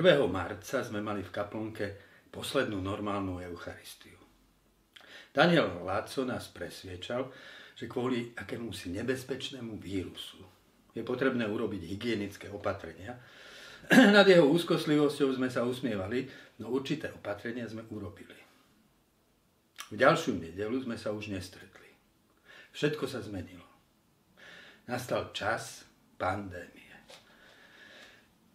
1. marca sme mali v kaplnke poslednú normálnu Eucharistiu. Daniel Láco nás presviečal, že kvôli akémusi nebezpečnému vírusu je potrebné urobiť hygienické opatrenia. Nad jeho úzkoslivosťou sme sa usmievali, no určité opatrenia sme urobili. V ďalšiu nedelu sme sa už nestretli. Všetko sa zmenilo. Nastal čas pandémie.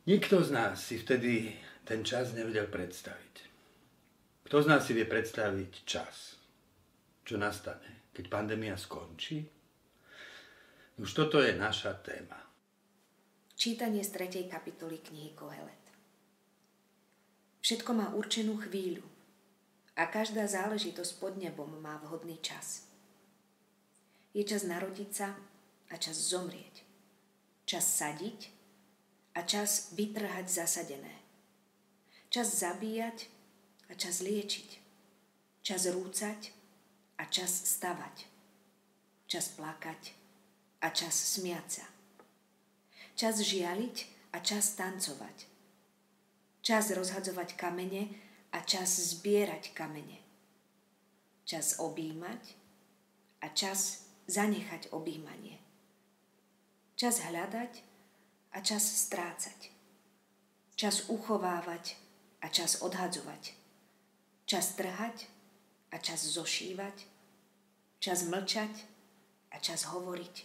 Nikto z nás si vtedy ten čas nevedel predstaviť. Kto z nás si vie predstaviť čas, čo nastane, keď pandémia skončí? Už toto je naša téma. Čítanie z 3. kapitoly knihy Kohelet. Všetko má určenú chvíľu a každá záležitosť pod nebom má vhodný čas. Je čas narodiť sa a čas zomrieť. Čas sadiť a čas vytrhať zasadené. Čas zabíjať a čas liečiť. Čas rúcať a čas stavať. Čas plakať a čas smiať sa. Čas žialiť a čas tancovať. Čas rozhadzovať kamene a čas zbierať kamene. Čas objímať a čas zanechať objímanie. Čas hľadať a čas strácať. Čas uchovávať a čas odhadzovať. Čas trhať a čas zošívať. Čas mlčať a čas hovoriť.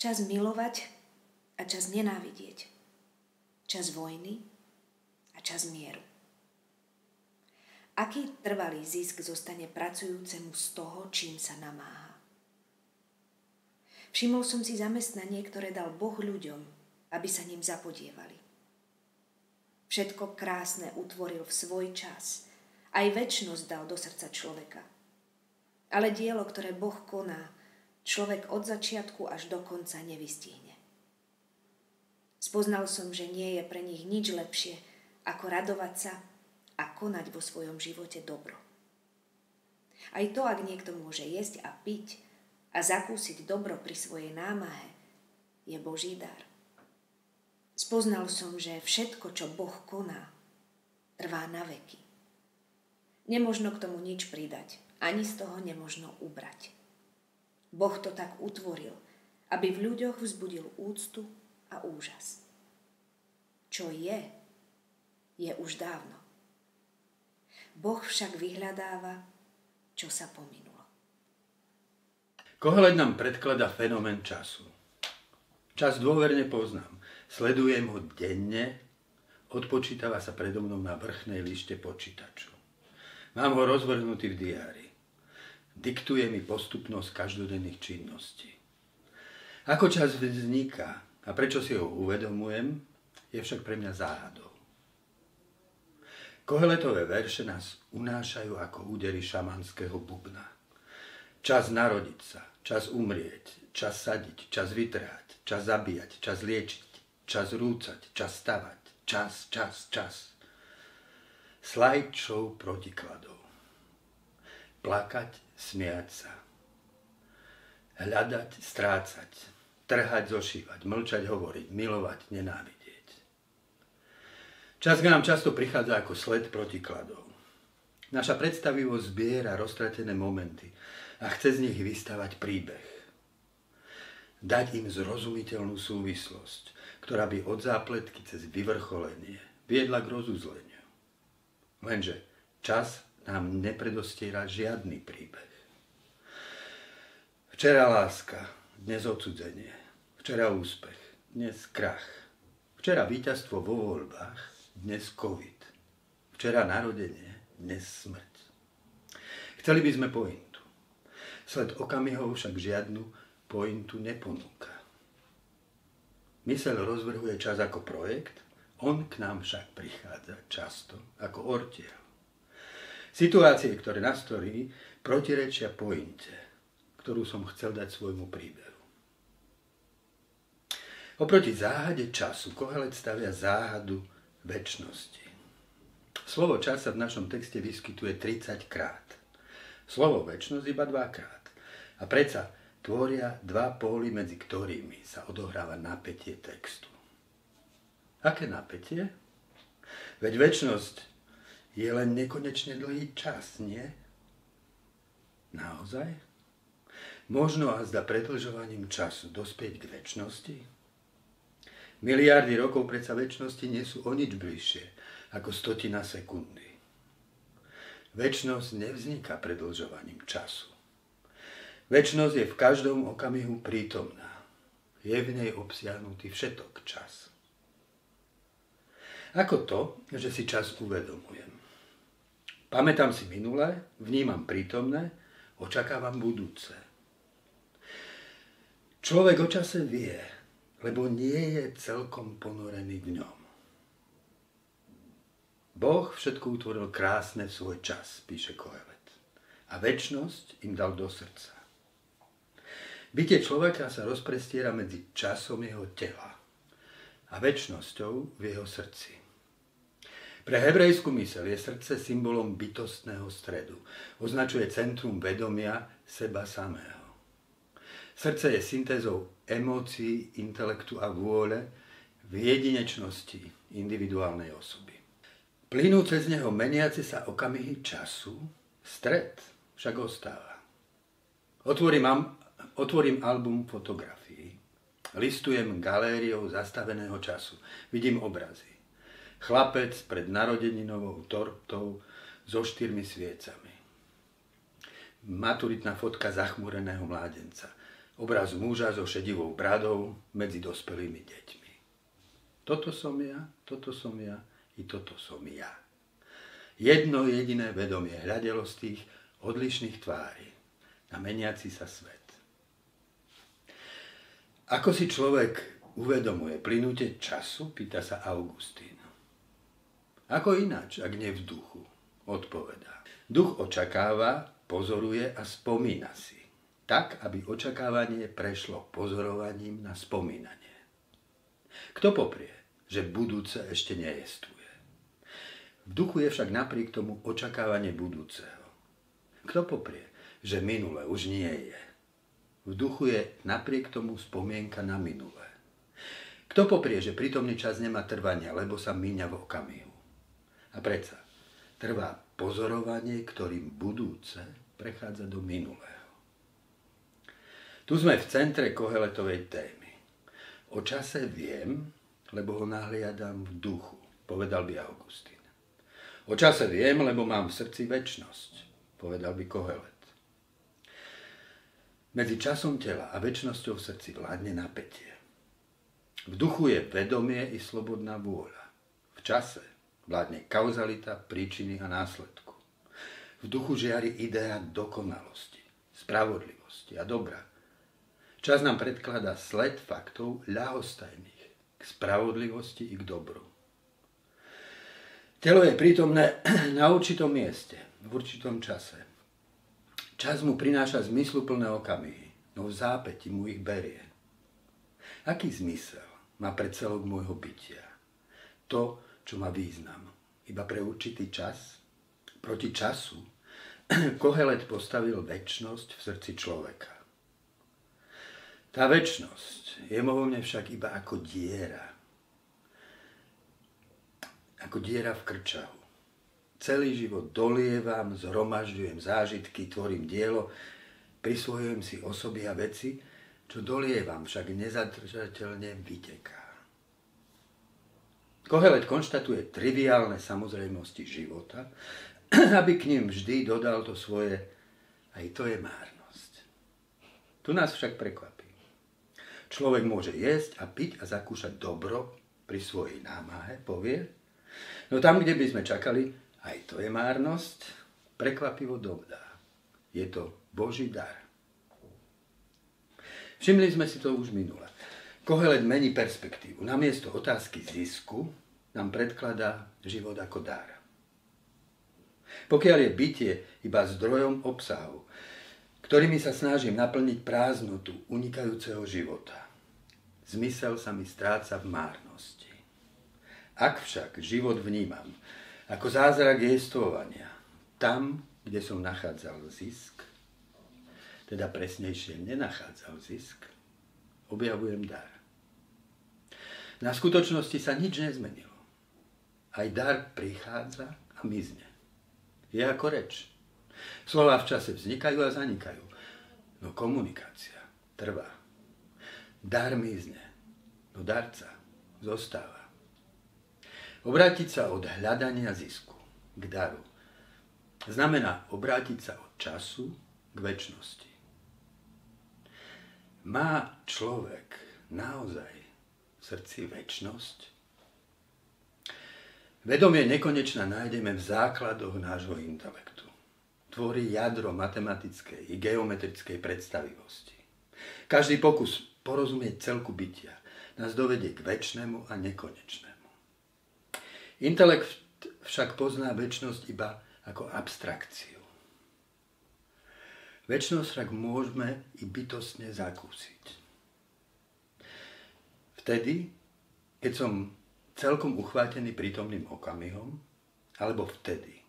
Čas milovať a čas nenávidieť. Čas vojny a čas mieru. Aký trvalý zisk zostane pracujúcemu z toho, čím sa namáha? Všimol som si zamestnanie, ktoré dal Boh ľuďom, aby sa ním zapodievali. Všetko krásne utvoril v svoj čas. Aj väčnosť dal do srdca človeka. Ale dielo, ktoré Boh koná, človek od začiatku až do konca nevystihne. Spoznal som, že nie je pre nich nič lepšie, ako radovať sa a konať vo svojom živote dobro. Aj to, ak niekto môže jesť a piť a zakúsiť dobro pri svojej námahe, je Boží dar. Spoznal som, že všetko, čo Boh koná, trvá na veky. Nemožno k tomu nič pridať, ani z toho nemožno ubrať. Boh to tak utvoril, aby v ľuďoch vzbudil úctu a úžas. Čo je, je už dávno. Boh však vyhľadáva, čo sa pominulo. Kohelet nám predklada fenomén času. Čas dôverne poznám. Sledujem ho denne, odpočítava sa predo mnou na vrchnej lište počítaču. Mám ho rozvrhnutý v diári. Diktuje mi postupnosť každodenných činností. Ako čas vzniká a prečo si ho uvedomujem, je však pre mňa záhadou. Koheletové verše nás unášajú ako údery šamanského bubna. Čas narodiť sa, čas umrieť, čas sadiť, čas vytrhať, čas zabíjať, čas liečiť, Čas rúcať, čas stavať, čas, čas, čas. Slideshow protikladov. Plakať, smiať sa. Hľadať, strácať. Trhať, zošívať, mlčať, hovoriť, milovať, nenávidieť. Čas k nám často prichádza ako sled protikladov. Naša predstavivosť zbiera roztratené momenty a chce z nich vystavať príbeh. Dať im zrozumiteľnú súvislosť, ktorá by od zápletky cez vyvrcholenie viedla k rozuzleniu. Lenže čas nám nepredostiera žiadny príbeh. Včera láska, dnes odsudzenie. Včera úspech, dnes krach. Včera víťazstvo vo voľbách, dnes COVID. Včera narodenie, dnes smrť. Chceli by sme pointu. Sled okamihov však žiadnu pointu neponúka. Mysel rozvrhuje čas ako projekt, on k nám však prichádza často ako ortiel. Situácie, ktoré nastorí, protirečia pointe, ktorú som chcel dať svojmu príbehu. Oproti záhade času Kohelet stavia záhadu väčšnosti. Slovo čas sa v našom texte vyskytuje 30 krát. Slovo väčšnosť iba dvakrát. A predsa tvoria dva póly, medzi ktorými sa odohráva napätie textu. Aké napätie? Veď väčnosť je len nekonečne dlhý čas, nie? Naozaj? Možno a zda predlžovaním času dospieť k väčšnosti? Miliardy rokov predsa väčšnosti nie sú o nič bližšie ako stotina sekundy. Väčšnosť nevzniká predlžovaním času. Väčšnosť je v každom okamihu prítomná. Je v nej obsiahnutý všetok čas. Ako to, že si čas uvedomujem. Pamätám si minulé, vnímam prítomné, očakávam budúce. Človek o čase vie, lebo nie je celkom ponorený v ňom. Boh všetko utvoril krásne v svoj čas, píše Kohelet. A väčnosť im dal do srdca. Bytie človeka sa rozprestiera medzi časom jeho tela a väčnosťou v jeho srdci. Pre hebrejskú mysel je srdce symbolom bytostného stredu. Označuje centrum vedomia seba samého. Srdce je syntézou emócií, intelektu a vôle v jedinečnosti individuálnej osoby. Plynú cez neho meniaci sa okamihy času, stred však ostáva. Otvorím, otvorím album fotografií. Listujem galériou zastaveného času. Vidím obrazy. Chlapec pred narodeninovou tortou so štyrmi sviecami. Maturitná fotka zachmúreného mládenca. Obraz muža so šedivou bradou medzi dospelými deťmi. Toto som ja, toto som ja, i toto som ja. Jedno jediné vedomie hľadelo z tých odlišných tvári na meniaci sa svet. Ako si človek uvedomuje plynutie času, pýta sa Augustín. Ako ináč, ak nie v duchu, odpovedá. Duch očakáva, pozoruje a spomína si. Tak, aby očakávanie prešlo pozorovaním na spomínanie. Kto poprie, že budúce ešte nejestvuje? V duchu je však napriek tomu očakávanie budúceho. Kto poprie, že minule už nie je? V duchu je napriek tomu spomienka na minulé. Kto poprie, že prítomný čas nemá trvania, lebo sa míňa v okamihu? A predsa trvá pozorovanie, ktorým budúce prechádza do minulého. Tu sme v centre Koheletovej témy. O čase viem, lebo ho nahliadam v duchu, povedal by Augustín. O čase viem, lebo mám v srdci väčnosť, povedal by Kohelet. Medzi časom tela a väčšnosťou v srdci vládne napätie. V duchu je vedomie i slobodná vôľa. V čase Vládne kauzalita, príčiny a následku. V duchu žiari idea dokonalosti, spravodlivosti a dobra. Čas nám predkladá sled faktov ľahostajných k spravodlivosti i k dobru. Telo je prítomné na určitom mieste, v určitom čase. Čas mu prináša zmysluplné okamihy, no v zápäti mu ich berie. Aký zmysel má predselok môjho bytia? To, čo má význam. Iba pre určitý čas. Proti času Kohelet postavil väčnosť v srdci človeka. Tá väčnosť je vo mne však iba ako diera. Ako diera v krčahu. Celý život dolievam, zhromažďujem zážitky, tvorím dielo, prisvojujem si osoby a veci, čo dolievam, však nezadržateľne vyteká. Kohelet konštatuje triviálne samozrejmosti života, aby k ním vždy dodal to svoje, aj to je márnosť. Tu nás však prekvapí. Človek môže jesť a piť a zakúšať dobro pri svojej námahe, povie. No tam, kde by sme čakali, aj to je márnosť, prekvapivo dodá. Je to Boží dar. Všimli sme si to už minule. Kohelet mení perspektívu. Namiesto otázky zisku nám predkladá život ako dar. Pokiaľ je bytie iba zdrojom obsahu, ktorými sa snažím naplniť prázdnotu unikajúceho života, zmysel sa mi stráca v márnosti. Ak však život vnímam ako zázrak jestvovania, tam, kde som nachádzal zisk, teda presnejšie nenachádzal zisk, objavujem dar. Na skutočnosti sa nič nezmenilo. aj dar prichádza a mizne. Je ako reč. Slova v čase vznikajú a zanikajú. No komunikácia trvá. Dar mizne. No darca zostáva. Obrátiť sa od hľadania zisku k daru znamená obrátiť sa od času k väčšnosti. Má človek naozaj v srdci väčšnosť? Vedomie nekonečná nájdeme v základoch nášho intelektu. Tvorí jadro matematickej i geometrickej predstavivosti. Každý pokus porozumieť celku bytia nás dovedie k väčšnému a nekonečnému. Intelekt však pozná väčšnosť iba ako abstrakciu. Väčšnosť však môžeme i bytostne zakúsiť. Vtedy, keď som celkom uchvátený prítomným okamihom, alebo vtedy,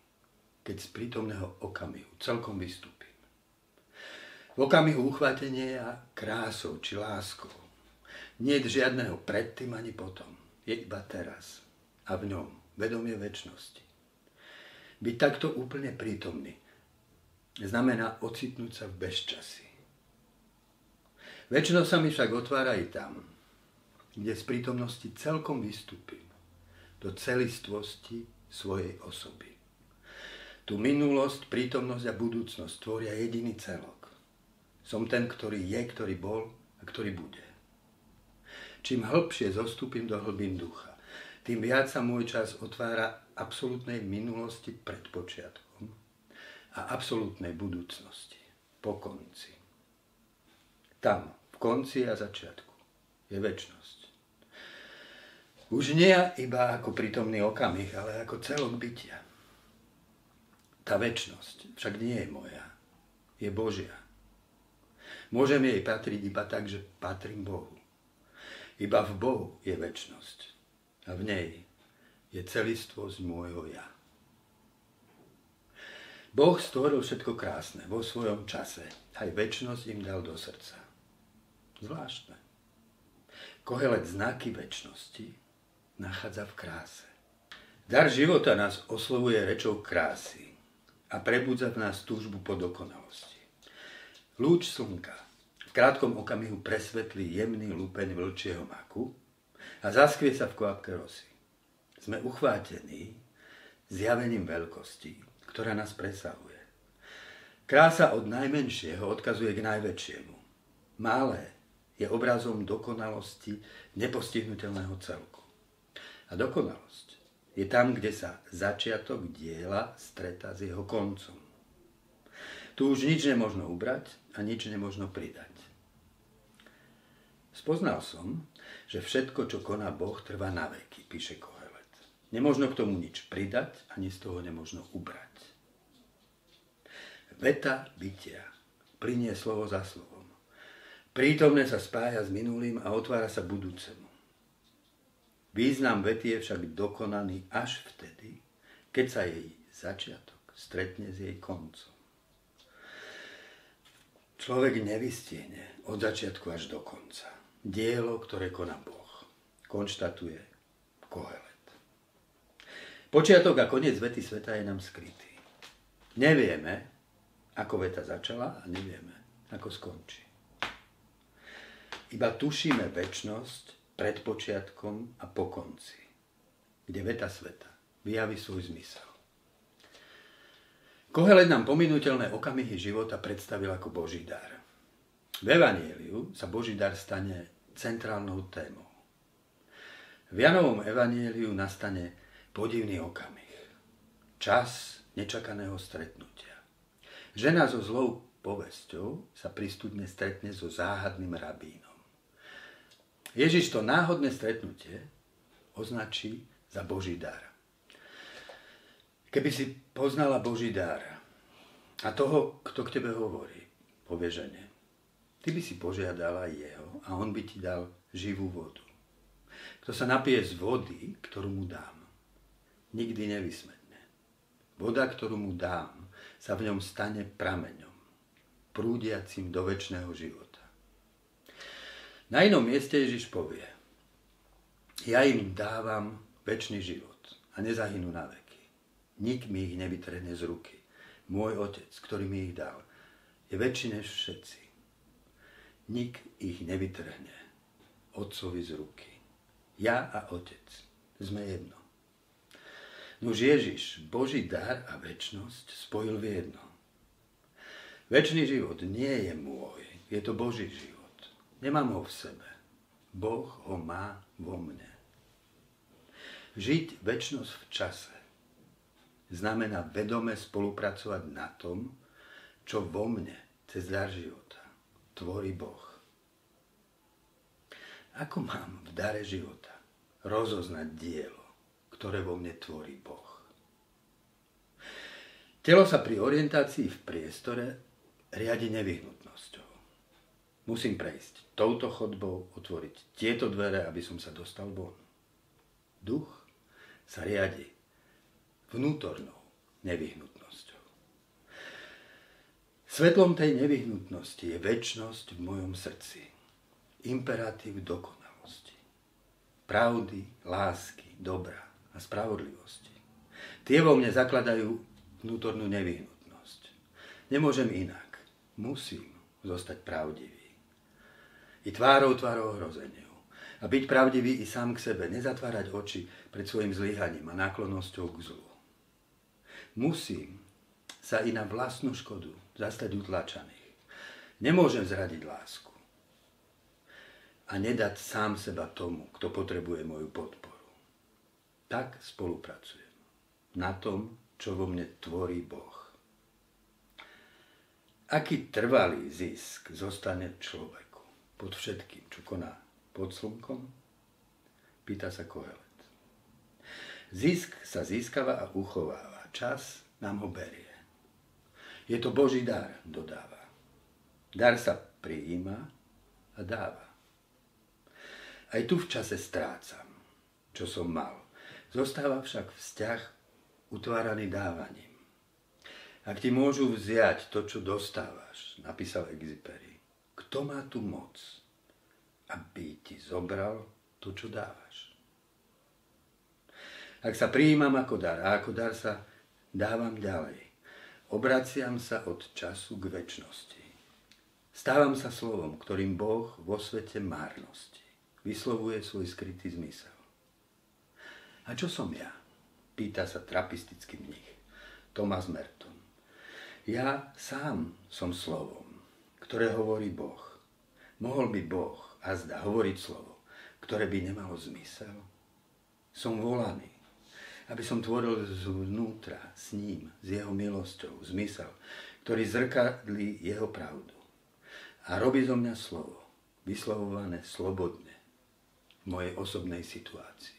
keď z prítomného okamihu celkom vystúpim. V okamihu uchvátenia krásou či láskou nie je žiadného predtým ani potom. Je iba teraz. A v ňom vedomie väčšnosti. Byť takto úplne prítomný znamená ocitnúť sa v bezčasí. Väčšinou sa mi však otvára i tam, kde z prítomnosti celkom vystúpim do celistvosti svojej osoby. Tu minulosť, prítomnosť a budúcnosť tvoria jediný celok. Som ten, ktorý je, ktorý bol a ktorý bude. Čím hĺbšie zostúpim do hlbín ducha, tým viac sa môj čas otvára absolútnej minulosti pred počiatkom a absolútnej budúcnosti po konci. Tam, v konci a začiatku, je väčnosť. Už nie iba ako prítomný okamih, ale ako celok bytia. Tá väčnosť však nie je moja, je Božia. Môžem jej patriť iba tak, že patrím Bohu. Iba v Bohu je väčnosť a v nej je celistvosť môjho ja. Boh stvoril všetko krásne vo svojom čase. Aj väčnosť im dal do srdca. Zvláštne. Kohelet znaky väčšnosti nachádza v kráse. Dar života nás oslovuje rečou krásy a prebudza v nás túžbu po dokonalosti. Lúč slnka v krátkom okamihu presvetlí jemný lupeň vlčieho maku a zaskvie sa v kvapke rosy. Sme uchvátení zjavením veľkosti, ktorá nás presahuje. Krása od najmenšieho odkazuje k najväčšiemu. Malé je obrazom dokonalosti nepostihnutelného celku. A dokonalosť je tam, kde sa začiatok diela stretá s jeho koncom. Tu už nič nemožno ubrať a nič nemožno pridať. Spoznal som, že všetko, čo koná Boh, trvá na veky, píše Kohelet. Nemožno k tomu nič pridať, ani z toho nemožno ubrať. Veta bytia plinie slovo za slovom. Prítomné sa spája s minulým a otvára sa budúcemu. Význam vety je však dokonaný až vtedy, keď sa jej začiatok stretne s jej koncom. Človek nevystiene od začiatku až do konca dielo, ktoré koná Boh. Konštatuje Kohelet. Počiatok a koniec vety sveta je nám skrytý. Nevieme, ako veta začala a nevieme, ako skončí. Iba tušíme väčnosť pred počiatkom a po konci, kde veta sveta vyjaví svoj zmysel. Kohelet nám pominuteľné okamihy života predstavil ako Boží dar. V Evanieliu sa Boží dar stane centrálnou témou. V Janovom evanieliu nastane podivný okamih. Čas nečakaného stretnutia. Žena so zlou povesťou sa pri studne stretne so záhadným rabínom. Ježiš to náhodné stretnutie označí za Boží dar. Keby si poznala Boží dar a toho, kto k tebe hovorí, povie žene, ty by si požiadala jeho a on by ti dal živú vodu. Kto sa napije z vody, ktorú mu dám, nikdy nevysmetne. Voda, ktorú mu dám, sa v ňom stane prameňom, prúdiacim do väčšného života. Na inom mieste Ježiš povie, ja im dávam väčší život a nezahynú na veky. Nik mi ich nevytrhne z ruky. Môj otec, ktorý mi ich dal, je väčší než všetci. Nik ich nevytrhne otcovi z ruky. Ja a otec sme jedno. Nuž Ježiš, Boží dar a väčnosť spojil v jedno. Večný život nie je môj, je to Boží život. Nemám ho v sebe. Boh ho má vo mne. Žiť väčnosť v čase znamená vedome spolupracovať na tom, čo vo mne cez dar života tvorí Boh. Ako mám v dare života rozoznať dielo, ktoré vo mne tvorí Boh? Telo sa pri orientácii v priestore riadi nevyhnutnosťou. Musím prejsť touto chodbou, otvoriť tieto dvere, aby som sa dostal von. Duch sa riadi vnútornou nevyhnutnosťou. Svetlom tej nevyhnutnosti je väčnosť v mojom srdci imperatív dokonalosti. Pravdy, lásky, dobra a spravodlivosti. Tie vo mne zakladajú vnútornú nevyhnutnosť. Nemôžem inak. Musím zostať pravdivý. I tvárou tvárou hrozeniu. A byť pravdivý i sám k sebe. Nezatvárať oči pred svojim zlyhaním a náklonnosťou k zlu. Musím sa i na vlastnú škodu zastať utlačaných. Nemôžem zradiť lásku a nedať sám seba tomu, kto potrebuje moju podporu. Tak spolupracujem na tom, čo vo mne tvorí Boh. Aký trvalý zisk zostane človeku pod všetkým, čo koná pod slnkom? Pýta sa Kohelet. Zisk sa získava a uchováva. Čas nám ho berie. Je to Boží dar, dodáva. Dar sa prijíma a dáva. Aj tu v čase strácam, čo som mal. Zostáva však vzťah utváraný dávaním. Ak ti môžu vziať to, čo dostávaš, napísal Exiperi, kto má tu moc, aby ti zobral to, čo dávaš? Ak sa prijímam ako dar a ako dar sa dávam ďalej, obraciam sa od času k väčšnosti. Stávam sa slovom, ktorým Boh vo svete márnosti vyslovuje svoj skrytý zmysel. A čo som ja? Pýta sa trapistický mních. Thomas Merton. Ja sám som slovom, ktoré hovorí Boh. Mohol by Boh a zda hovoriť slovo, ktoré by nemalo zmysel? Som volaný, aby som tvoril zvnútra s ním, s jeho milosťou, zmysel, ktorý zrkadlí jeho pravdu. A robí zo mňa slovo, vyslovované slobodne, mojej osobnej situácii.